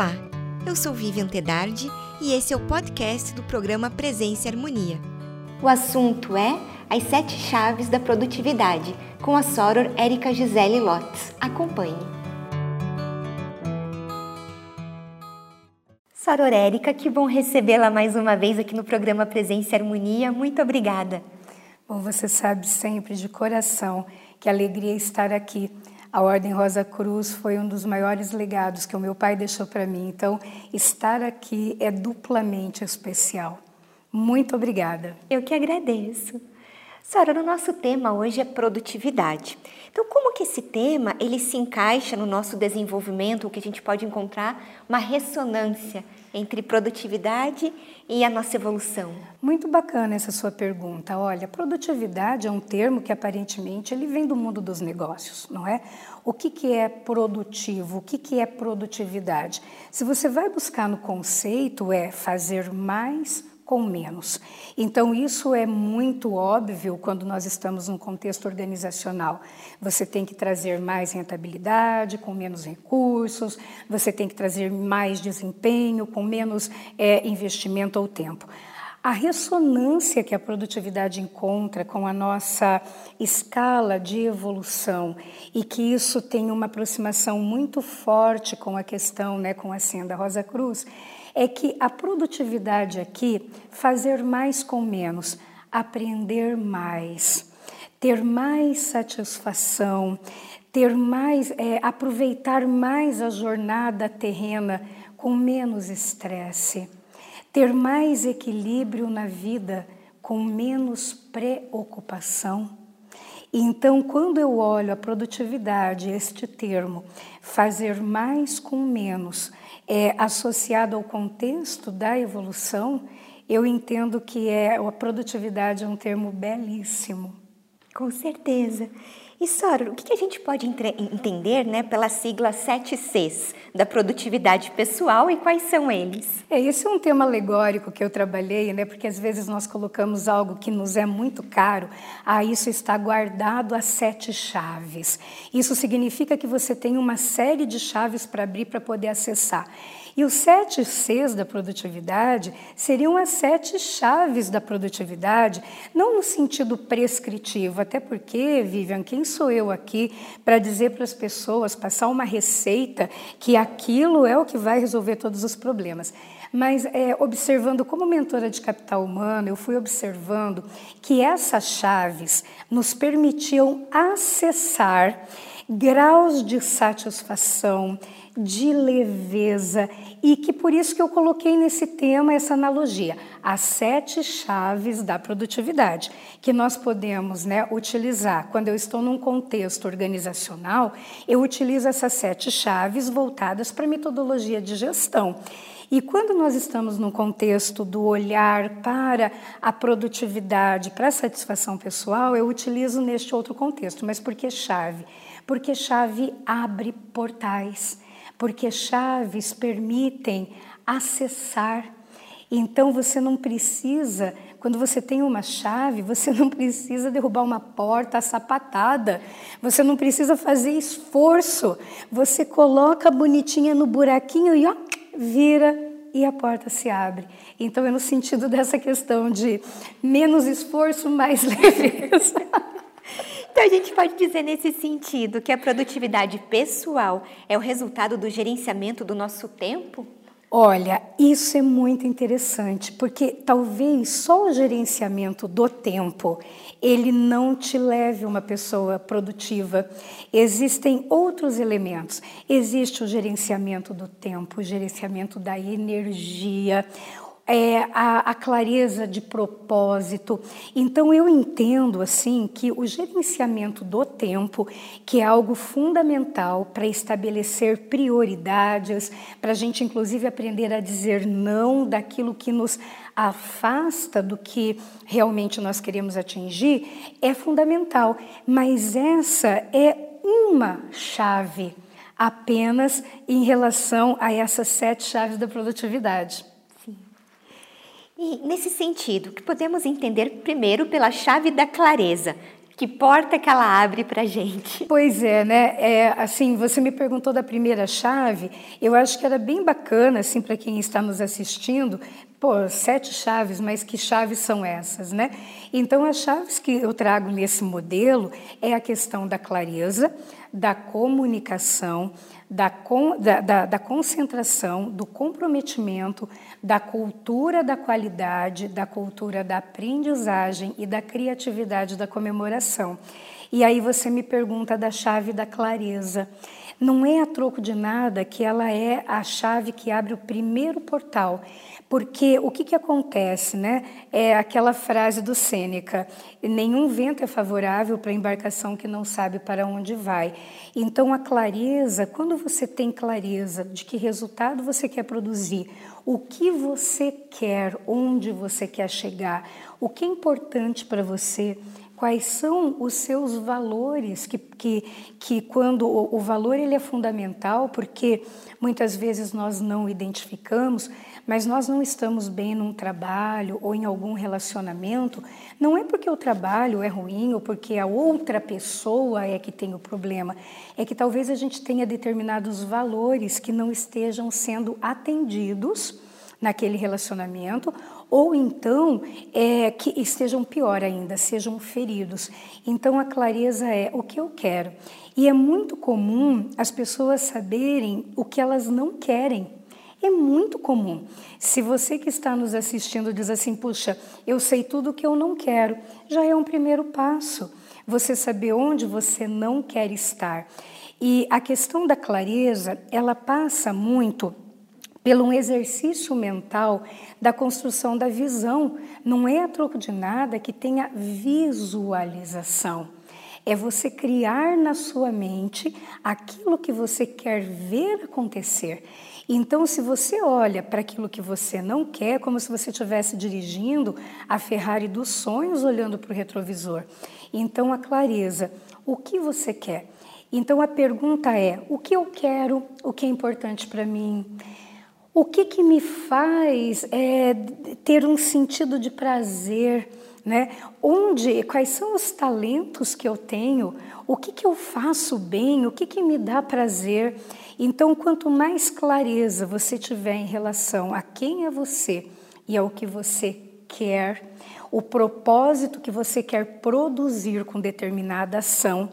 Olá, eu sou Vivian Tedardi e esse é o podcast do programa Presença e Harmonia. O assunto é as sete chaves da produtividade, com a soror Érica Gisele Lotz. Acompanhe. Soror Érica, que bom recebê-la mais uma vez aqui no programa Presença e Harmonia. Muito obrigada. Bom, você sabe sempre de coração que alegria estar aqui. A Ordem Rosa Cruz foi um dos maiores legados que o meu pai deixou para mim. Então, estar aqui é duplamente especial. Muito obrigada. Eu que agradeço. Sara, o nosso tema hoje é produtividade. Então, como que esse tema ele se encaixa no nosso desenvolvimento, o que a gente pode encontrar uma ressonância entre produtividade e a nossa evolução? Muito bacana essa sua pergunta. Olha, produtividade é um termo que aparentemente ele vem do mundo dos negócios, não é? O que, que é produtivo? O que, que é produtividade? Se você vai buscar no conceito, é fazer mais com menos. Então, isso é muito óbvio quando nós estamos num contexto organizacional. Você tem que trazer mais rentabilidade com menos recursos, você tem que trazer mais desempenho com menos é, investimento ou tempo. A ressonância que a produtividade encontra com a nossa escala de evolução e que isso tem uma aproximação muito forte com a questão, né, com a senda Rosa Cruz, é que a produtividade aqui, fazer mais com menos, aprender mais, ter mais satisfação, ter mais, é, aproveitar mais a jornada terrena com menos estresse, ter mais equilíbrio na vida com menos preocupação. Então, quando eu olho a produtividade, este termo, fazer mais com menos, é, associado ao contexto da evolução, eu entendo que é, a produtividade é um termo belíssimo. Com certeza. E Sora, o que a gente pode entender né, pela sigla 7Cs da produtividade pessoal e quais são eles? É, esse é um tema alegórico que eu trabalhei, né, porque às vezes nós colocamos algo que nos é muito caro, ah, isso está guardado a sete chaves. Isso significa que você tem uma série de chaves para abrir para poder acessar. E os sete Cs da produtividade seriam as sete chaves da produtividade, não no sentido prescritivo, até porque, Vivian, quem sou eu aqui para dizer para as pessoas, passar uma receita que aquilo é o que vai resolver todos os problemas. Mas é, observando como mentora de capital humano, eu fui observando que essas chaves nos permitiam acessar graus de satisfação, de leveza e que por isso que eu coloquei nesse tema essa analogia, as sete chaves da produtividade, que nós podemos né, utilizar quando eu estou num contexto organizacional, eu utilizo essas sete chaves voltadas para a metodologia de gestão. E quando nós estamos no contexto do olhar para a produtividade, para a satisfação pessoal, eu utilizo neste outro contexto. Mas por que chave? Porque chave abre portais porque chaves permitem acessar. Então você não precisa, quando você tem uma chave, você não precisa derrubar uma porta sapatada, você não precisa fazer esforço. Você coloca bonitinha no buraquinho e ó, vira e a porta se abre. Então é no sentido dessa questão de menos esforço, mais leveza. Então a gente pode dizer nesse sentido que a produtividade pessoal é o resultado do gerenciamento do nosso tempo? Olha, isso é muito interessante, porque talvez só o gerenciamento do tempo ele não te leve uma pessoa produtiva. Existem outros elementos. Existe o gerenciamento do tempo, o gerenciamento da energia, é, a, a, clareza de propósito. Então eu entendo assim que o gerenciamento do tempo, que é algo fundamental para estabelecer prioridades, para a gente inclusive aprender a dizer não daquilo que nos afasta do que realmente nós queremos atingir, é fundamental. Mas essa é uma chave apenas em relação a essas sete chaves da produtividade. E nesse sentido, que podemos entender primeiro pela chave da clareza, Que porta que ela abre para gente? Pois é, né? É, assim, você me perguntou da primeira chave. Eu acho que era bem bacana, assim, para quem está nos assistindo. Pô, sete chaves, mas que chaves são essas, né? Então, as chaves que eu trago nesse modelo é a questão da clareza, da comunicação, da, da, da, da, concentração, do comprometimento, da cultura da qualidade, da cultura da aprendizagem e da criatividade da comemoração. E aí você me pergunta da chave da clareza. Não é a troco de nada que ela é a chave que abre o primeiro portal. Porque o que, que acontece, né? É aquela frase do Sêneca: nenhum vento é favorável para a embarcação que não sabe para onde vai. Então, a clareza, quando você tem clareza de que resultado você quer produzir, o que você quer, onde você quer chegar, o que é importante para você, quais são os seus valores, que, que, que quando o, o valor ele é fundamental, porque muitas vezes nós não identificamos, mas nós não estamos bem num trabalho ou em algum relacionamento, não é porque o trabalho é ruim ou porque a outra pessoa é que tem o problema, é que talvez a gente tenha determinados valores que não estejam sendo atendidos naquele relacionamento ou então é, que estejam pior ainda, sejam feridos. Então a clareza é o que eu quero. E é muito comum as pessoas saberem o que elas não querem. É muito comum. Se você que está nos assistindo diz assim, puxa, eu sei tudo o que eu não quero, já é um primeiro passo. Você saber onde você não quer estar. E a questão da clareza, ela passa muito pelo um exercício mental da construção da visão. Não é a troco de nada que tenha visualização. É você criar na sua mente aquilo que você quer ver acontecer. Então, se você olha para aquilo que você não quer, como se você estivesse dirigindo a Ferrari dos sonhos olhando para o retrovisor. Então, a clareza, o que você quer? Então, a pergunta é: o que eu quero? O que é importante para mim? O que, que me faz é, ter um sentido de prazer? Né? Onde, quais são os talentos que eu tenho? O que, que eu faço bem? O que, que me dá prazer? Então, quanto mais clareza você tiver em relação a quem é você e ao que você quer, o propósito que você quer produzir com determinada ação,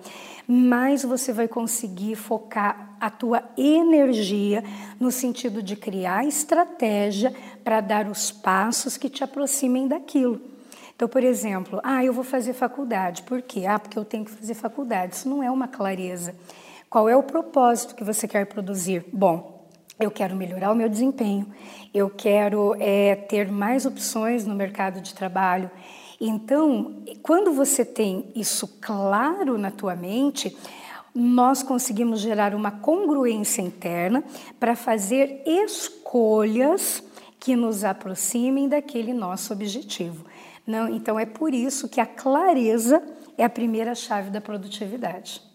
mais você vai conseguir focar a tua energia no sentido de criar estratégia para dar os passos que te aproximem daquilo. Então, por exemplo, ah, eu vou fazer faculdade. Por quê? Ah, porque eu tenho que fazer faculdade. Isso não é uma clareza. Qual é o propósito que você quer produzir? Bom, eu quero melhorar o meu desempenho, eu quero é, ter mais opções no mercado de trabalho, então, quando você tem isso claro na tua mente, nós conseguimos gerar uma congruência interna para fazer escolhas que nos aproximem daquele nosso objetivo. Não, então é por isso que a clareza é a primeira chave da produtividade.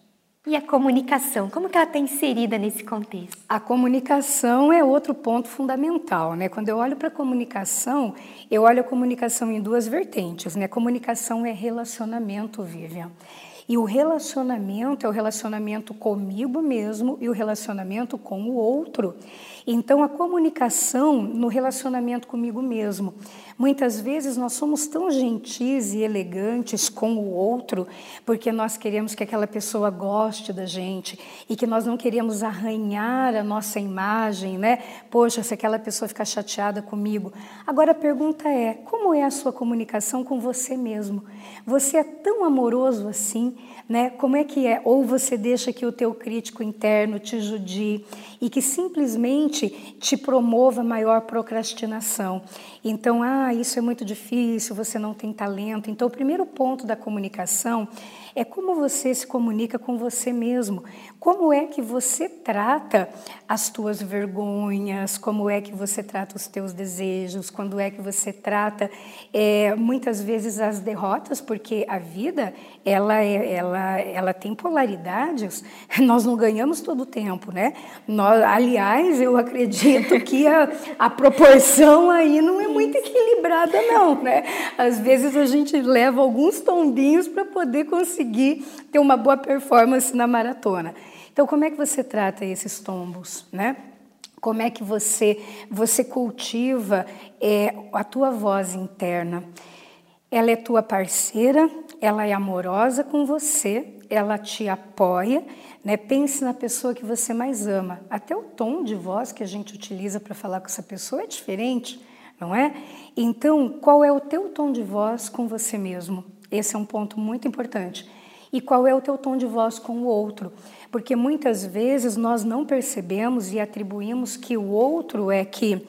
E a comunicação, como que ela está inserida nesse contexto? A comunicação é outro ponto fundamental, né? Quando eu olho para a comunicação, eu olho a comunicação em duas vertentes, né? Comunicação é relacionamento, Vivian. E o relacionamento é o relacionamento comigo mesmo e o relacionamento com o outro. Então, a comunicação no relacionamento comigo mesmo. Muitas vezes nós somos tão gentis e elegantes com o outro, porque nós queremos que aquela pessoa goste da gente e que nós não queremos arranhar a nossa imagem, né? Poxa, se aquela pessoa ficar chateada comigo. Agora a pergunta é: como é a sua comunicação com você mesmo? Você é tão amoroso assim? né? Como é que é? Ou você deixa que o teu crítico interno te judie e que simplesmente te promova maior procrastinação. Então, ah, isso é muito difícil, você não tem talento. Então, o primeiro ponto da comunicação é como você se comunica com você mesmo. Como é que você trata as tuas vergonhas, como é que você trata os teus desejos, quando é que você trata é, muitas vezes as derrotas, porque a vida ela é? Ela, ela tem polaridades. Nós não ganhamos todo o tempo, né? Nós, aliás, eu acredito que a, a proporção aí não é muito equilibrada, não, né? Às vezes a gente leva alguns tombinhos para poder conseguir ter uma boa performance na maratona. Então, como é que você trata esses tombos, né? Como é que você você cultiva é, a tua voz interna? Ela é tua parceira, ela é amorosa com você, ela te apoia, né? Pense na pessoa que você mais ama. Até o tom de voz que a gente utiliza para falar com essa pessoa é diferente, não é? Então, qual é o teu tom de voz com você mesmo? Esse é um ponto muito importante. E qual é o teu tom de voz com o outro? Porque muitas vezes nós não percebemos e atribuímos que o outro é que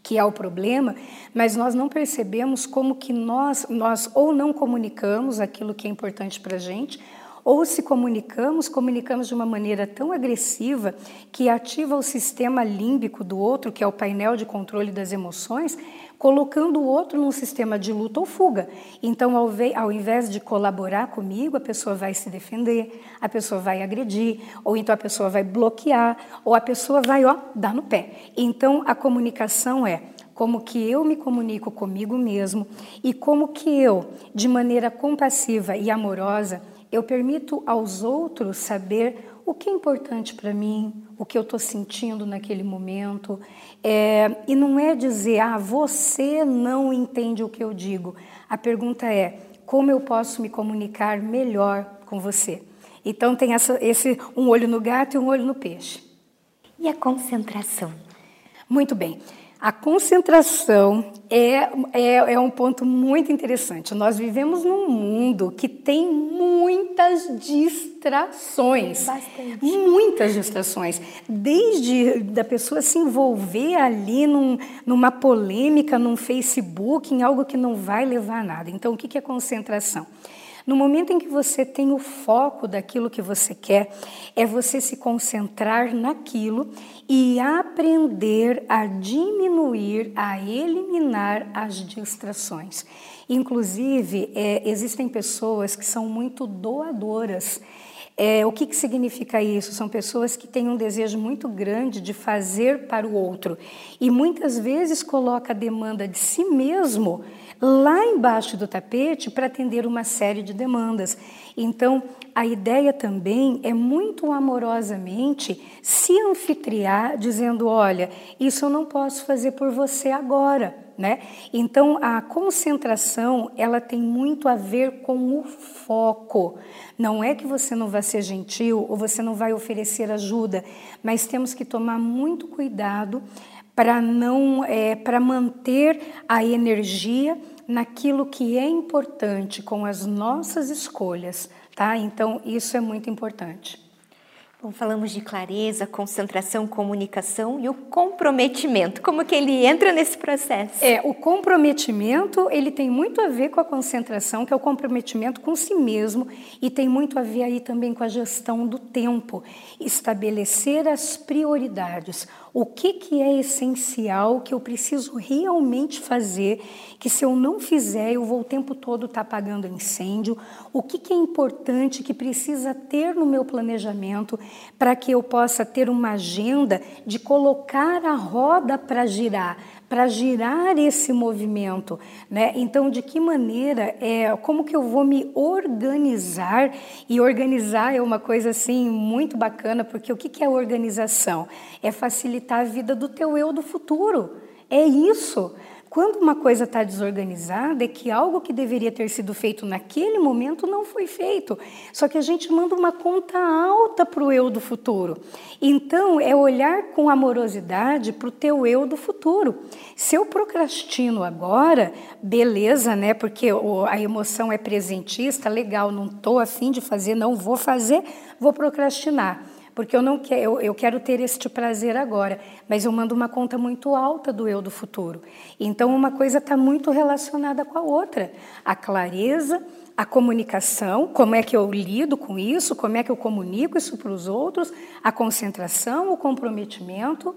que é o problema, mas nós não percebemos como que nós nós ou não comunicamos aquilo que é importante para a gente, ou se comunicamos, comunicamos de uma maneira tão agressiva que ativa o sistema límbico do outro, que é o painel de controle das emoções, colocando o outro num sistema de luta ou fuga. Então, ao, invés de colaborar comigo, a pessoa vai se defender, a pessoa vai agredir, ou então a pessoa vai bloquear, ou a pessoa vai, ó, dar no pé. Então, a comunicação é como que eu me comunico comigo mesmo e como que eu, de maneira compassiva e amorosa, eu permito aos outros saber o que é importante para mim, o que eu estou sentindo naquele momento. É, e não é dizer, ah, você não entende o que eu digo. A pergunta é, como eu posso me comunicar melhor com você? Então tem essa, esse um olho no gato e um olho no peixe. E a concentração? Muito bem. A concentração é, é, é, um ponto muito interessante. Nós vivemos num mundo que tem muitas distrações. Bastante. Muitas distrações. Desde da pessoa se envolver ali num, numa polêmica, num Facebook, em algo que não vai levar a nada. Então, o que é concentração? No momento em que você tem o foco daquilo que você quer, é você se concentrar naquilo e aprender a diminuir, a eliminar as distrações. Inclusive, é, existem pessoas que são muito doadoras. É, o que, que significa isso? São pessoas que têm um desejo muito grande de fazer para o outro e muitas vezes coloca a demanda de si mesmo lá embaixo do tapete para atender uma série de demandas. Então, a ideia também é muito amorosamente se anfitriar, dizendo: olha, isso eu não posso fazer por você agora. Né? Então a concentração ela tem muito a ver com o foco. Não é que você não vai ser gentil ou você não vai oferecer ajuda, mas temos que tomar muito cuidado para não é, para manter a energia naquilo que é importante com as nossas escolhas, tá? Então isso é muito importante. Bom, falamos de clareza, concentração, comunicação e o comprometimento. Como que ele entra nesse processo? É, o comprometimento, ele tem muito a ver com a concentração, que é o comprometimento com si mesmo, e tem muito a ver aí também com a gestão do tempo, estabelecer as prioridades. O que, que é essencial, que eu preciso realmente fazer, que se eu não fizer, eu vou o tempo todo estar tá apagando incêndio. O que, que é importante, que precisa ter no meu planejamento, para que eu possa ter uma agenda de colocar a roda para girar, para girar esse movimento, né? Então, de que maneira é, como que eu vou me organizar? E organizar é uma coisa assim muito bacana, porque o que que é organização? É facilitar a vida do teu eu do futuro. É isso. Quando uma coisa está desorganizada, é que algo que deveria ter sido feito naquele momento não foi feito. Só que a gente manda uma conta alta para o eu do futuro. Então, é olhar com amorosidade para o teu eu do futuro. Se eu procrastino agora, beleza, né? Porque a emoção é presentista, legal, não estou afim de fazer, não vou fazer, vou procrastinar porque eu não quero, eu, eu quero ter este prazer agora, mas eu mando uma conta muito alta do eu do futuro. Então uma coisa está muito relacionada com a outra. A clareza, a comunicação, como é que eu lido com isso, como é que eu comunico isso para os outros, a concentração, o comprometimento.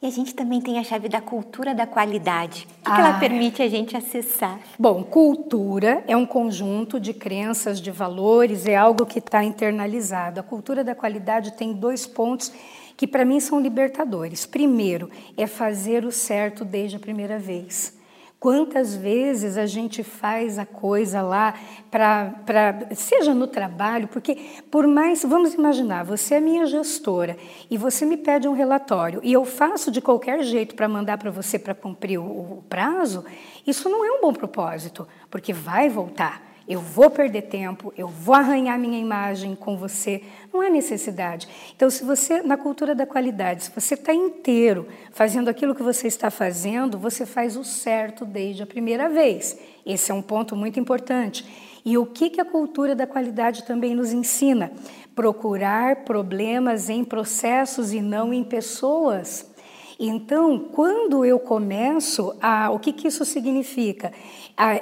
E a gente também tem a chave da cultura da qualidade. O que, ah. que ela ah. permite a gente acessar? Bom, cultura é um conjunto de crenças, de valores, é algo que está internalizado. A cultura da qualidade tem dois pontos que para mim são libertadores. Primeiro, é fazer o certo desde a primeira vez. Quantas vezes a gente faz a coisa lá para, seja no trabalho, porque por mais, vamos imaginar, você é minha gestora e você me pede um relatório e eu faço de qualquer jeito para mandar para você para cumprir o, o prazo, isso não é um bom propósito, porque vai voltar. Eu vou perder tempo, eu vou arranhar minha imagem com você. Não há necessidade. Então, se você, na cultura da qualidade, se você está inteiro fazendo aquilo que você está fazendo, você faz o certo desde a primeira vez. Esse é um ponto muito importante. E o que, que a cultura da qualidade também nos ensina? Procurar problemas em processos e não em pessoas. Então, quando eu começo a. O que, que isso significa?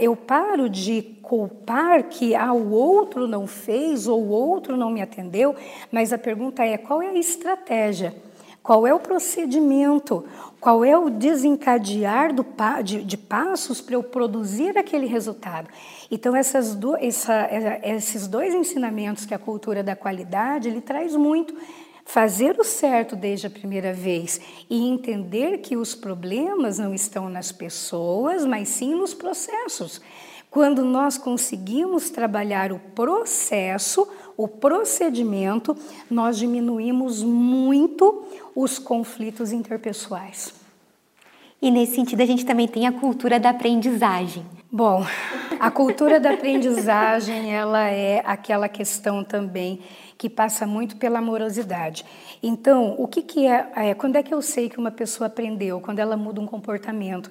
eu paro de culpar que ah, o outro não fez ou o outro não me atendeu, mas a pergunta é: qual é a estratégia? Qual é o procedimento? Qual é o desencadear do, de, de passos para eu produzir aquele resultado? Então, do, essa, esses dois ensinamentos que a cultura da qualidade ele traz muito fazer o certo desde a primeira vez e entender que os problemas não estão nas pessoas, mas sim nos processos. Quando nós conseguimos trabalhar o processo, o procedimento, nós diminuímos muito os conflitos interpessoais. E nesse sentido, a gente também tem a cultura da aprendizagem. Bom, a cultura da aprendizagem, ela é aquela questão também que passa muito pela amorosidade. Então, o que, que é, é, Quando é que eu sei que uma pessoa aprendeu? Quando ela muda um comportamento.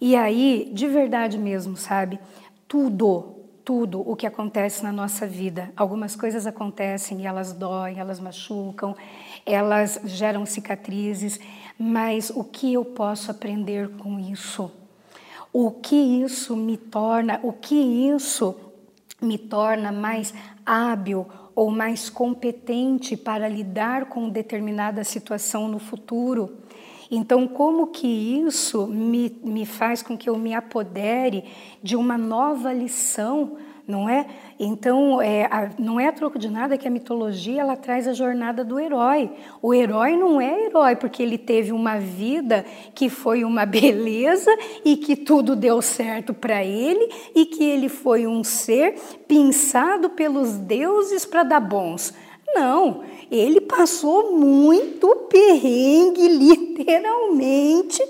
E aí, de verdade mesmo, sabe? Tudo, tudo o que acontece na nossa vida. Algumas coisas acontecem e elas doem, elas machucam, elas geram cicatrizes, mas o que eu posso aprender com isso? O que isso me torna, o que isso me torna mais hábil ou mais competente para lidar com determinada situação no futuro. Então, como que isso me, me faz com que eu me apodere de uma nova lição não é? Então, é, a, não é a troco de nada que a mitologia ela traz a jornada do herói. O herói não é herói porque ele teve uma vida que foi uma beleza e que tudo deu certo para ele e que ele foi um ser pensado pelos deuses para dar bons. Não, ele passou muito perrengue, literalmente,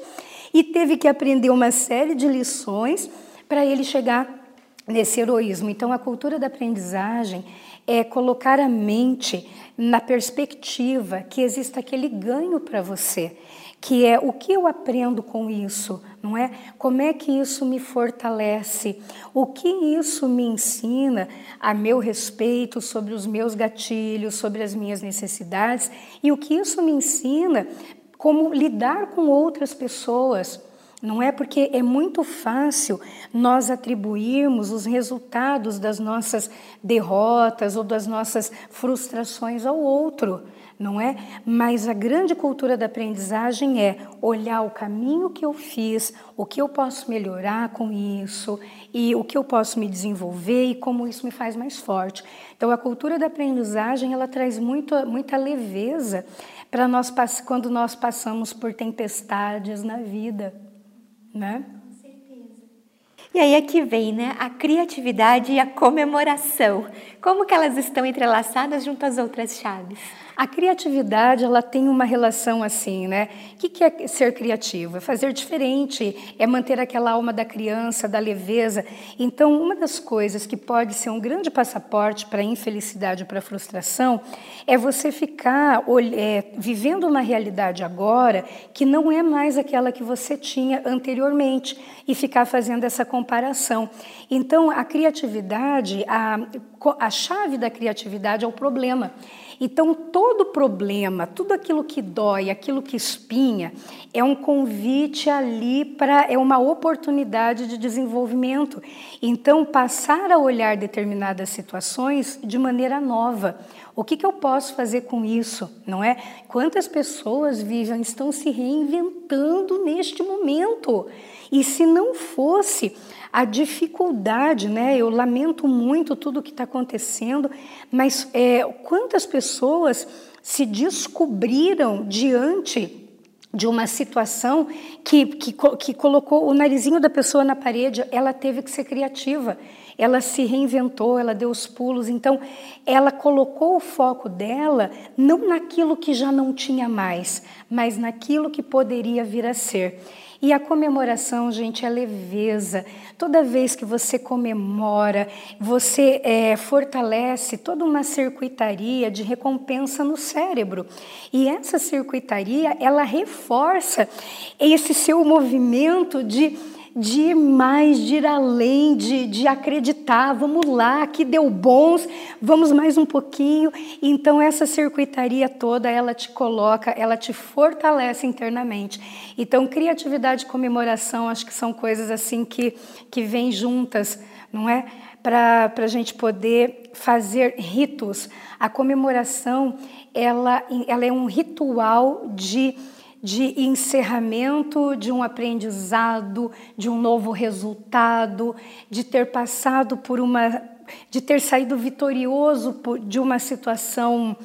e teve que aprender uma série de lições para ele chegar nesse heroísmo. Então, a cultura da aprendizagem é colocar a mente na perspectiva que existe aquele ganho para você, que é o que eu aprendo com isso, não é? Como é que isso me fortalece? O que isso me ensina a meu respeito sobre os meus gatilhos, sobre as minhas necessidades e o que isso me ensina como lidar com outras pessoas não é porque é muito fácil nós atribuirmos os resultados das nossas derrotas ou das nossas frustrações ao outro, não é? Mas a grande cultura da aprendizagem é olhar o caminho que eu fiz, o que eu posso melhorar com isso e o que eu posso me desenvolver e como isso me faz mais forte. Então a cultura da aprendizagem ela traz muito, muita leveza para nós quando nós passamos por tempestades na vida né? E aí é que vem, né, a criatividade e a comemoração. Como que elas estão entrelaçadas junto às outras chaves? A criatividade, ela tem uma relação assim, né? O que é ser criativo? É fazer diferente, é manter aquela alma da criança, da leveza. Então, uma das coisas que pode ser um grande passaporte para a infelicidade para a frustração é você ficar é, vivendo uma realidade agora que não é mais aquela que você tinha anteriormente e ficar fazendo essa comparação. Então, a criatividade, a, a chave da criatividade é o problema. Então, todo problema, tudo aquilo que dói, aquilo que espinha, é um convite ali para, é uma oportunidade de desenvolvimento. Então, passar a olhar determinadas situações de maneira nova. O que, que eu posso fazer com isso? Não é? Quantas pessoas, vivem estão se reinventando neste momento? E se não fosse a dificuldade, né? Eu lamento muito tudo o que está acontecendo, mas é, quantas pessoas se descobriram diante de uma situação que, que, que colocou o narizinho da pessoa na parede, ela teve que ser criativa ela se reinventou, ela deu os pulos, então ela colocou o foco dela não naquilo que já não tinha mais, mas naquilo que poderia vir a ser. E a comemoração, gente, é leveza. Toda vez que você comemora, você é, fortalece toda uma circuitaria de recompensa no cérebro. E essa circuitaria, ela reforça esse seu movimento de de ir mais, de ir além, de, de acreditar, vamos lá, que deu bons, vamos mais um pouquinho. Então essa circuitaria toda, ela te coloca, ela te fortalece internamente. Então criatividade e comemoração, acho que são coisas assim que, que vêm juntas, não é? Para a gente poder fazer ritos. A comemoração, ela, ela é um ritual de de encerramento de um aprendizado, de um novo resultado, de ter passado por uma, de ter saído vitorioso por, de uma situação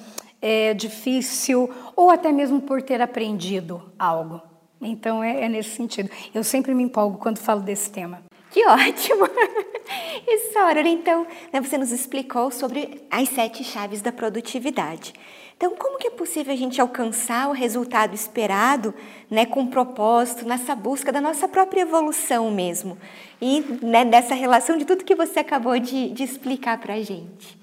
é, difícil ou até mesmo por ter aprendido algo. Então é, é nesse sentido. Eu sempre me empolgo quando falo desse tema. Que ótimo! E Sora, então, né, você nos explicou sobre as sete chaves da produtividade. Então, como que é possível a gente alcançar o resultado esperado, né, com propósito, nessa busca da nossa própria evolução mesmo? E né, dessa relação de tudo que você acabou de, de explicar para a gente.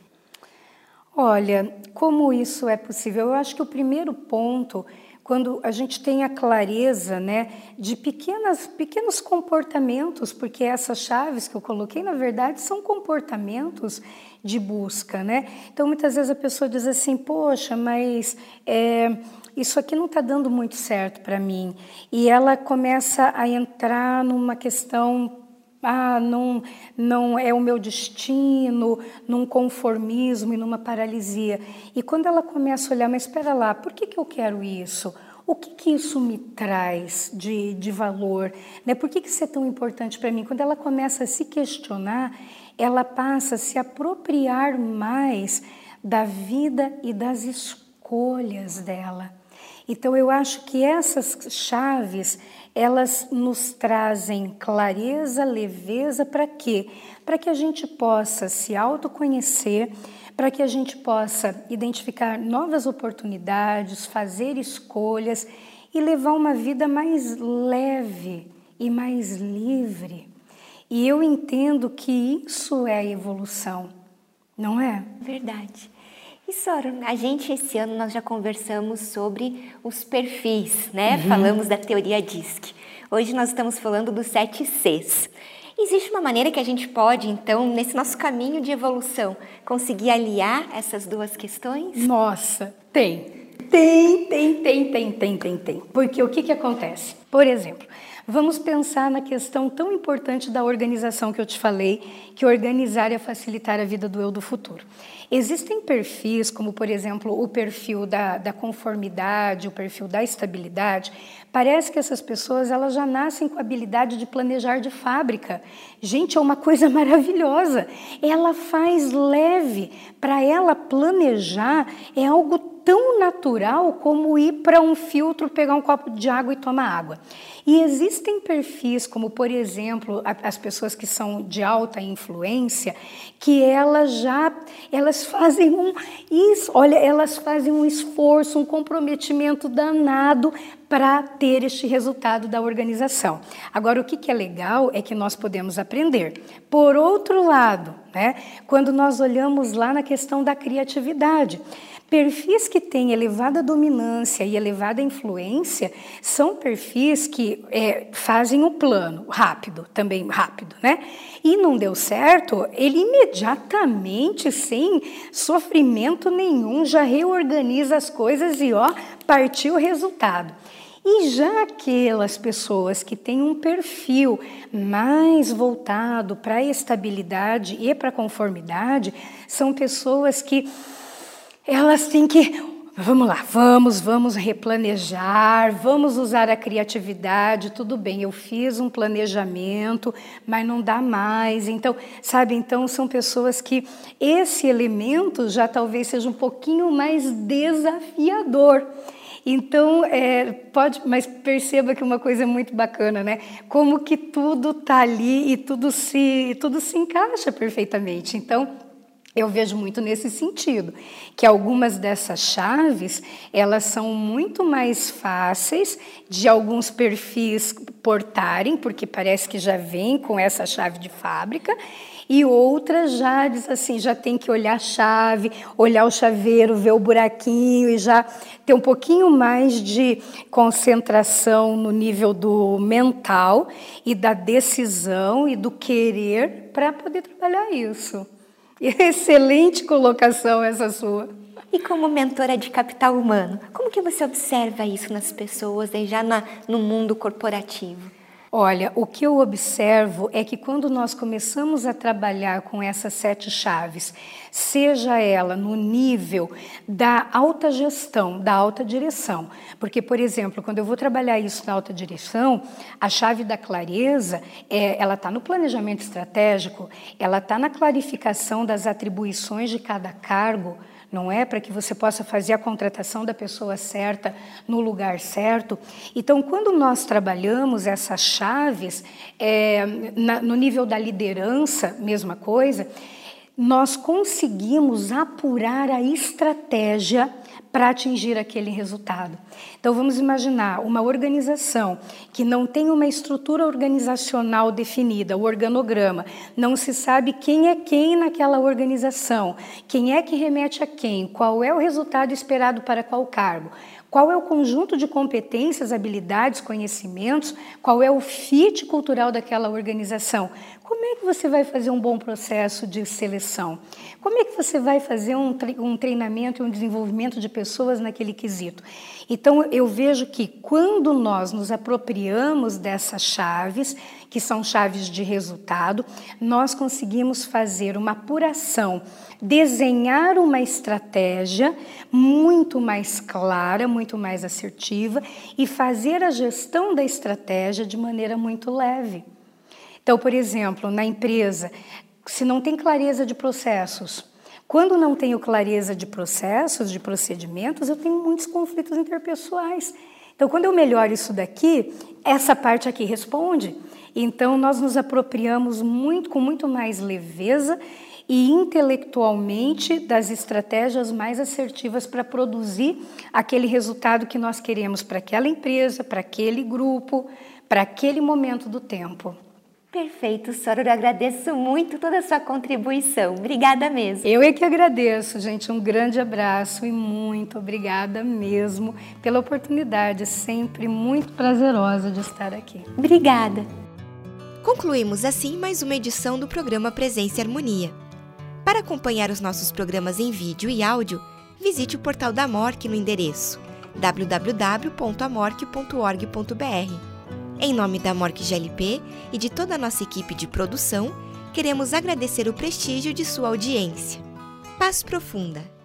Olha, como isso é possível? Eu acho que o primeiro ponto quando a gente tem a clareza né, de pequenas, pequenos comportamentos, porque essas chaves que eu coloquei, na verdade, são comportamentos de busca. Né? Então, muitas vezes a pessoa diz assim: Poxa, mas é, isso aqui não está dando muito certo para mim. E ela começa a entrar numa questão ah, não, não é o meu destino, num conformismo e numa paralisia. E quando ela começa a olhar, mas espera lá, por que, que eu quero isso? O que, que isso me traz de, de valor? Né? Por que, que isso é tão importante para mim? Quando ela começa a se questionar, ela passa a se apropriar mais da vida e das escolhas dela. Então eu acho que essas chaves elas nos trazem clareza, leveza para quê? Para que a gente possa se autoconhecer, para que a gente possa identificar novas oportunidades, fazer escolhas e levar uma vida mais leve e mais livre. E eu entendo que isso é evolução, não é? Verdade. E Sora, a gente esse ano nós já conversamos sobre os perfis, né? Uhum. Falamos da teoria DISC. Hoje nós estamos falando dos sete Cs. Existe uma maneira que a gente pode, então, nesse nosso caminho de evolução, conseguir aliar essas duas questões? Nossa, tem. Tem, tem, tem, tem, tem, tem, tem. Porque o que, que acontece? Por exemplo, vamos pensar na questão tão importante da organização que eu te falei, que organizar é facilitar a vida do eu do futuro. Existem perfis, como por exemplo o perfil da, da conformidade, o perfil da estabilidade. Parece que essas pessoas elas já nascem com a habilidade de planejar de fábrica. Gente, é uma coisa maravilhosa. Ela faz leve. Para ela planejar é algo tão natural como ir para um filtro, pegar um copo de água e tomar água. E existem perfis, como por exemplo, as pessoas que são de alta influência, que elas já elas fazem um isso, olha, elas fazem um esforço, um comprometimento danado para ter este resultado da organização. Agora, o que, que é legal é que nós podemos aprender. Por outro lado, né, quando nós olhamos lá na questão da criatividade, Perfis que têm elevada dominância e elevada influência são perfis que é, fazem o plano rápido, também rápido, né? E não deu certo, ele imediatamente, sem sofrimento nenhum, já reorganiza as coisas e ó, partiu o resultado. E já aquelas pessoas que têm um perfil mais voltado para a estabilidade e para a conformidade, são pessoas que elas têm que Vamos lá, vamos, vamos replanejar, vamos usar a criatividade. Tudo bem, eu fiz um planejamento, mas não dá mais. Então, sabe, então são pessoas que esse elemento já talvez seja um pouquinho mais desafiador. Então, é, pode, mas perceba que uma coisa é muito bacana, né? Como que tudo está ali e tudo se, tudo se encaixa perfeitamente. Então, eu vejo muito nesse sentido, que algumas dessas chaves, elas são muito mais fáceis de alguns perfis portarem, porque parece que já vem com essa chave de fábrica, e outras já diz assim, já tem que olhar a chave, olhar o chaveiro, ver o buraquinho e já ter um pouquinho mais de concentração no nível do mental e da decisão e do querer para poder trabalhar isso. Excelente colocação essa sua. E como mentora de capital humano, como que você observa isso nas pessoas, aí já na, no mundo corporativo? Olha, o que eu observo é que quando nós começamos a trabalhar com essas sete chaves, seja ela no nível da alta gestão, da alta direção, porque, por exemplo, quando eu vou trabalhar isso na alta direção, a chave da clareza, é, ela está no planejamento estratégico, ela está na clarificação das atribuições de cada cargo, não é? Para que você possa fazer a contratação da pessoa certa no lugar certo. Então, quando nós trabalhamos essas chaves, é, na, no nível da liderança, mesma coisa, nós conseguimos apurar a estratégia para atingir aquele resultado. Então vamos imaginar uma organização que não tem uma estrutura organizacional definida, o organograma, não se sabe quem é quem naquela organização, quem é que remete a quem, qual é o resultado esperado para qual cargo. Qual é o conjunto de competências, habilidades, conhecimentos? Qual é o fit cultural daquela organização? Como é que você vai fazer um bom processo de seleção? Como é que você vai fazer um, um treinamento e um desenvolvimento de pessoas naquele quesito? Então, eu vejo que quando nós nos apropriamos dessas chaves, que são chaves de resultado, nós conseguimos fazer uma apuração, desenhar uma estratégia muito mais clara, muito mais assertiva e fazer a gestão da estratégia de maneira muito leve. Então, por exemplo, na empresa, se não tem clareza de processos, quando não tenho clareza de processos, de procedimentos, eu tenho muitos conflitos interpessoais. Então, quando eu melhoro isso daqui, essa parte aqui responde. Então, nós nos apropriamos muito, com muito mais leveza e intelectualmente das estratégias mais assertivas para produzir aquele resultado que nós queremos para aquela empresa, para aquele grupo, para aquele momento do tempo. Perfeito, Soror. Eu agradeço muito toda a sua contribuição. Obrigada mesmo. Eu é que agradeço, gente. Um grande abraço e muito obrigada mesmo pela oportunidade, sempre muito prazerosa de estar aqui. Obrigada. Concluímos assim mais uma edição do programa Presença e Harmonia. Para acompanhar os nossos programas em vídeo e áudio, visite o portal da MORC no endereço www.amorque.org.br em nome da Morque GLP e de toda a nossa equipe de produção, queremos agradecer o prestígio de sua audiência. Paz profunda!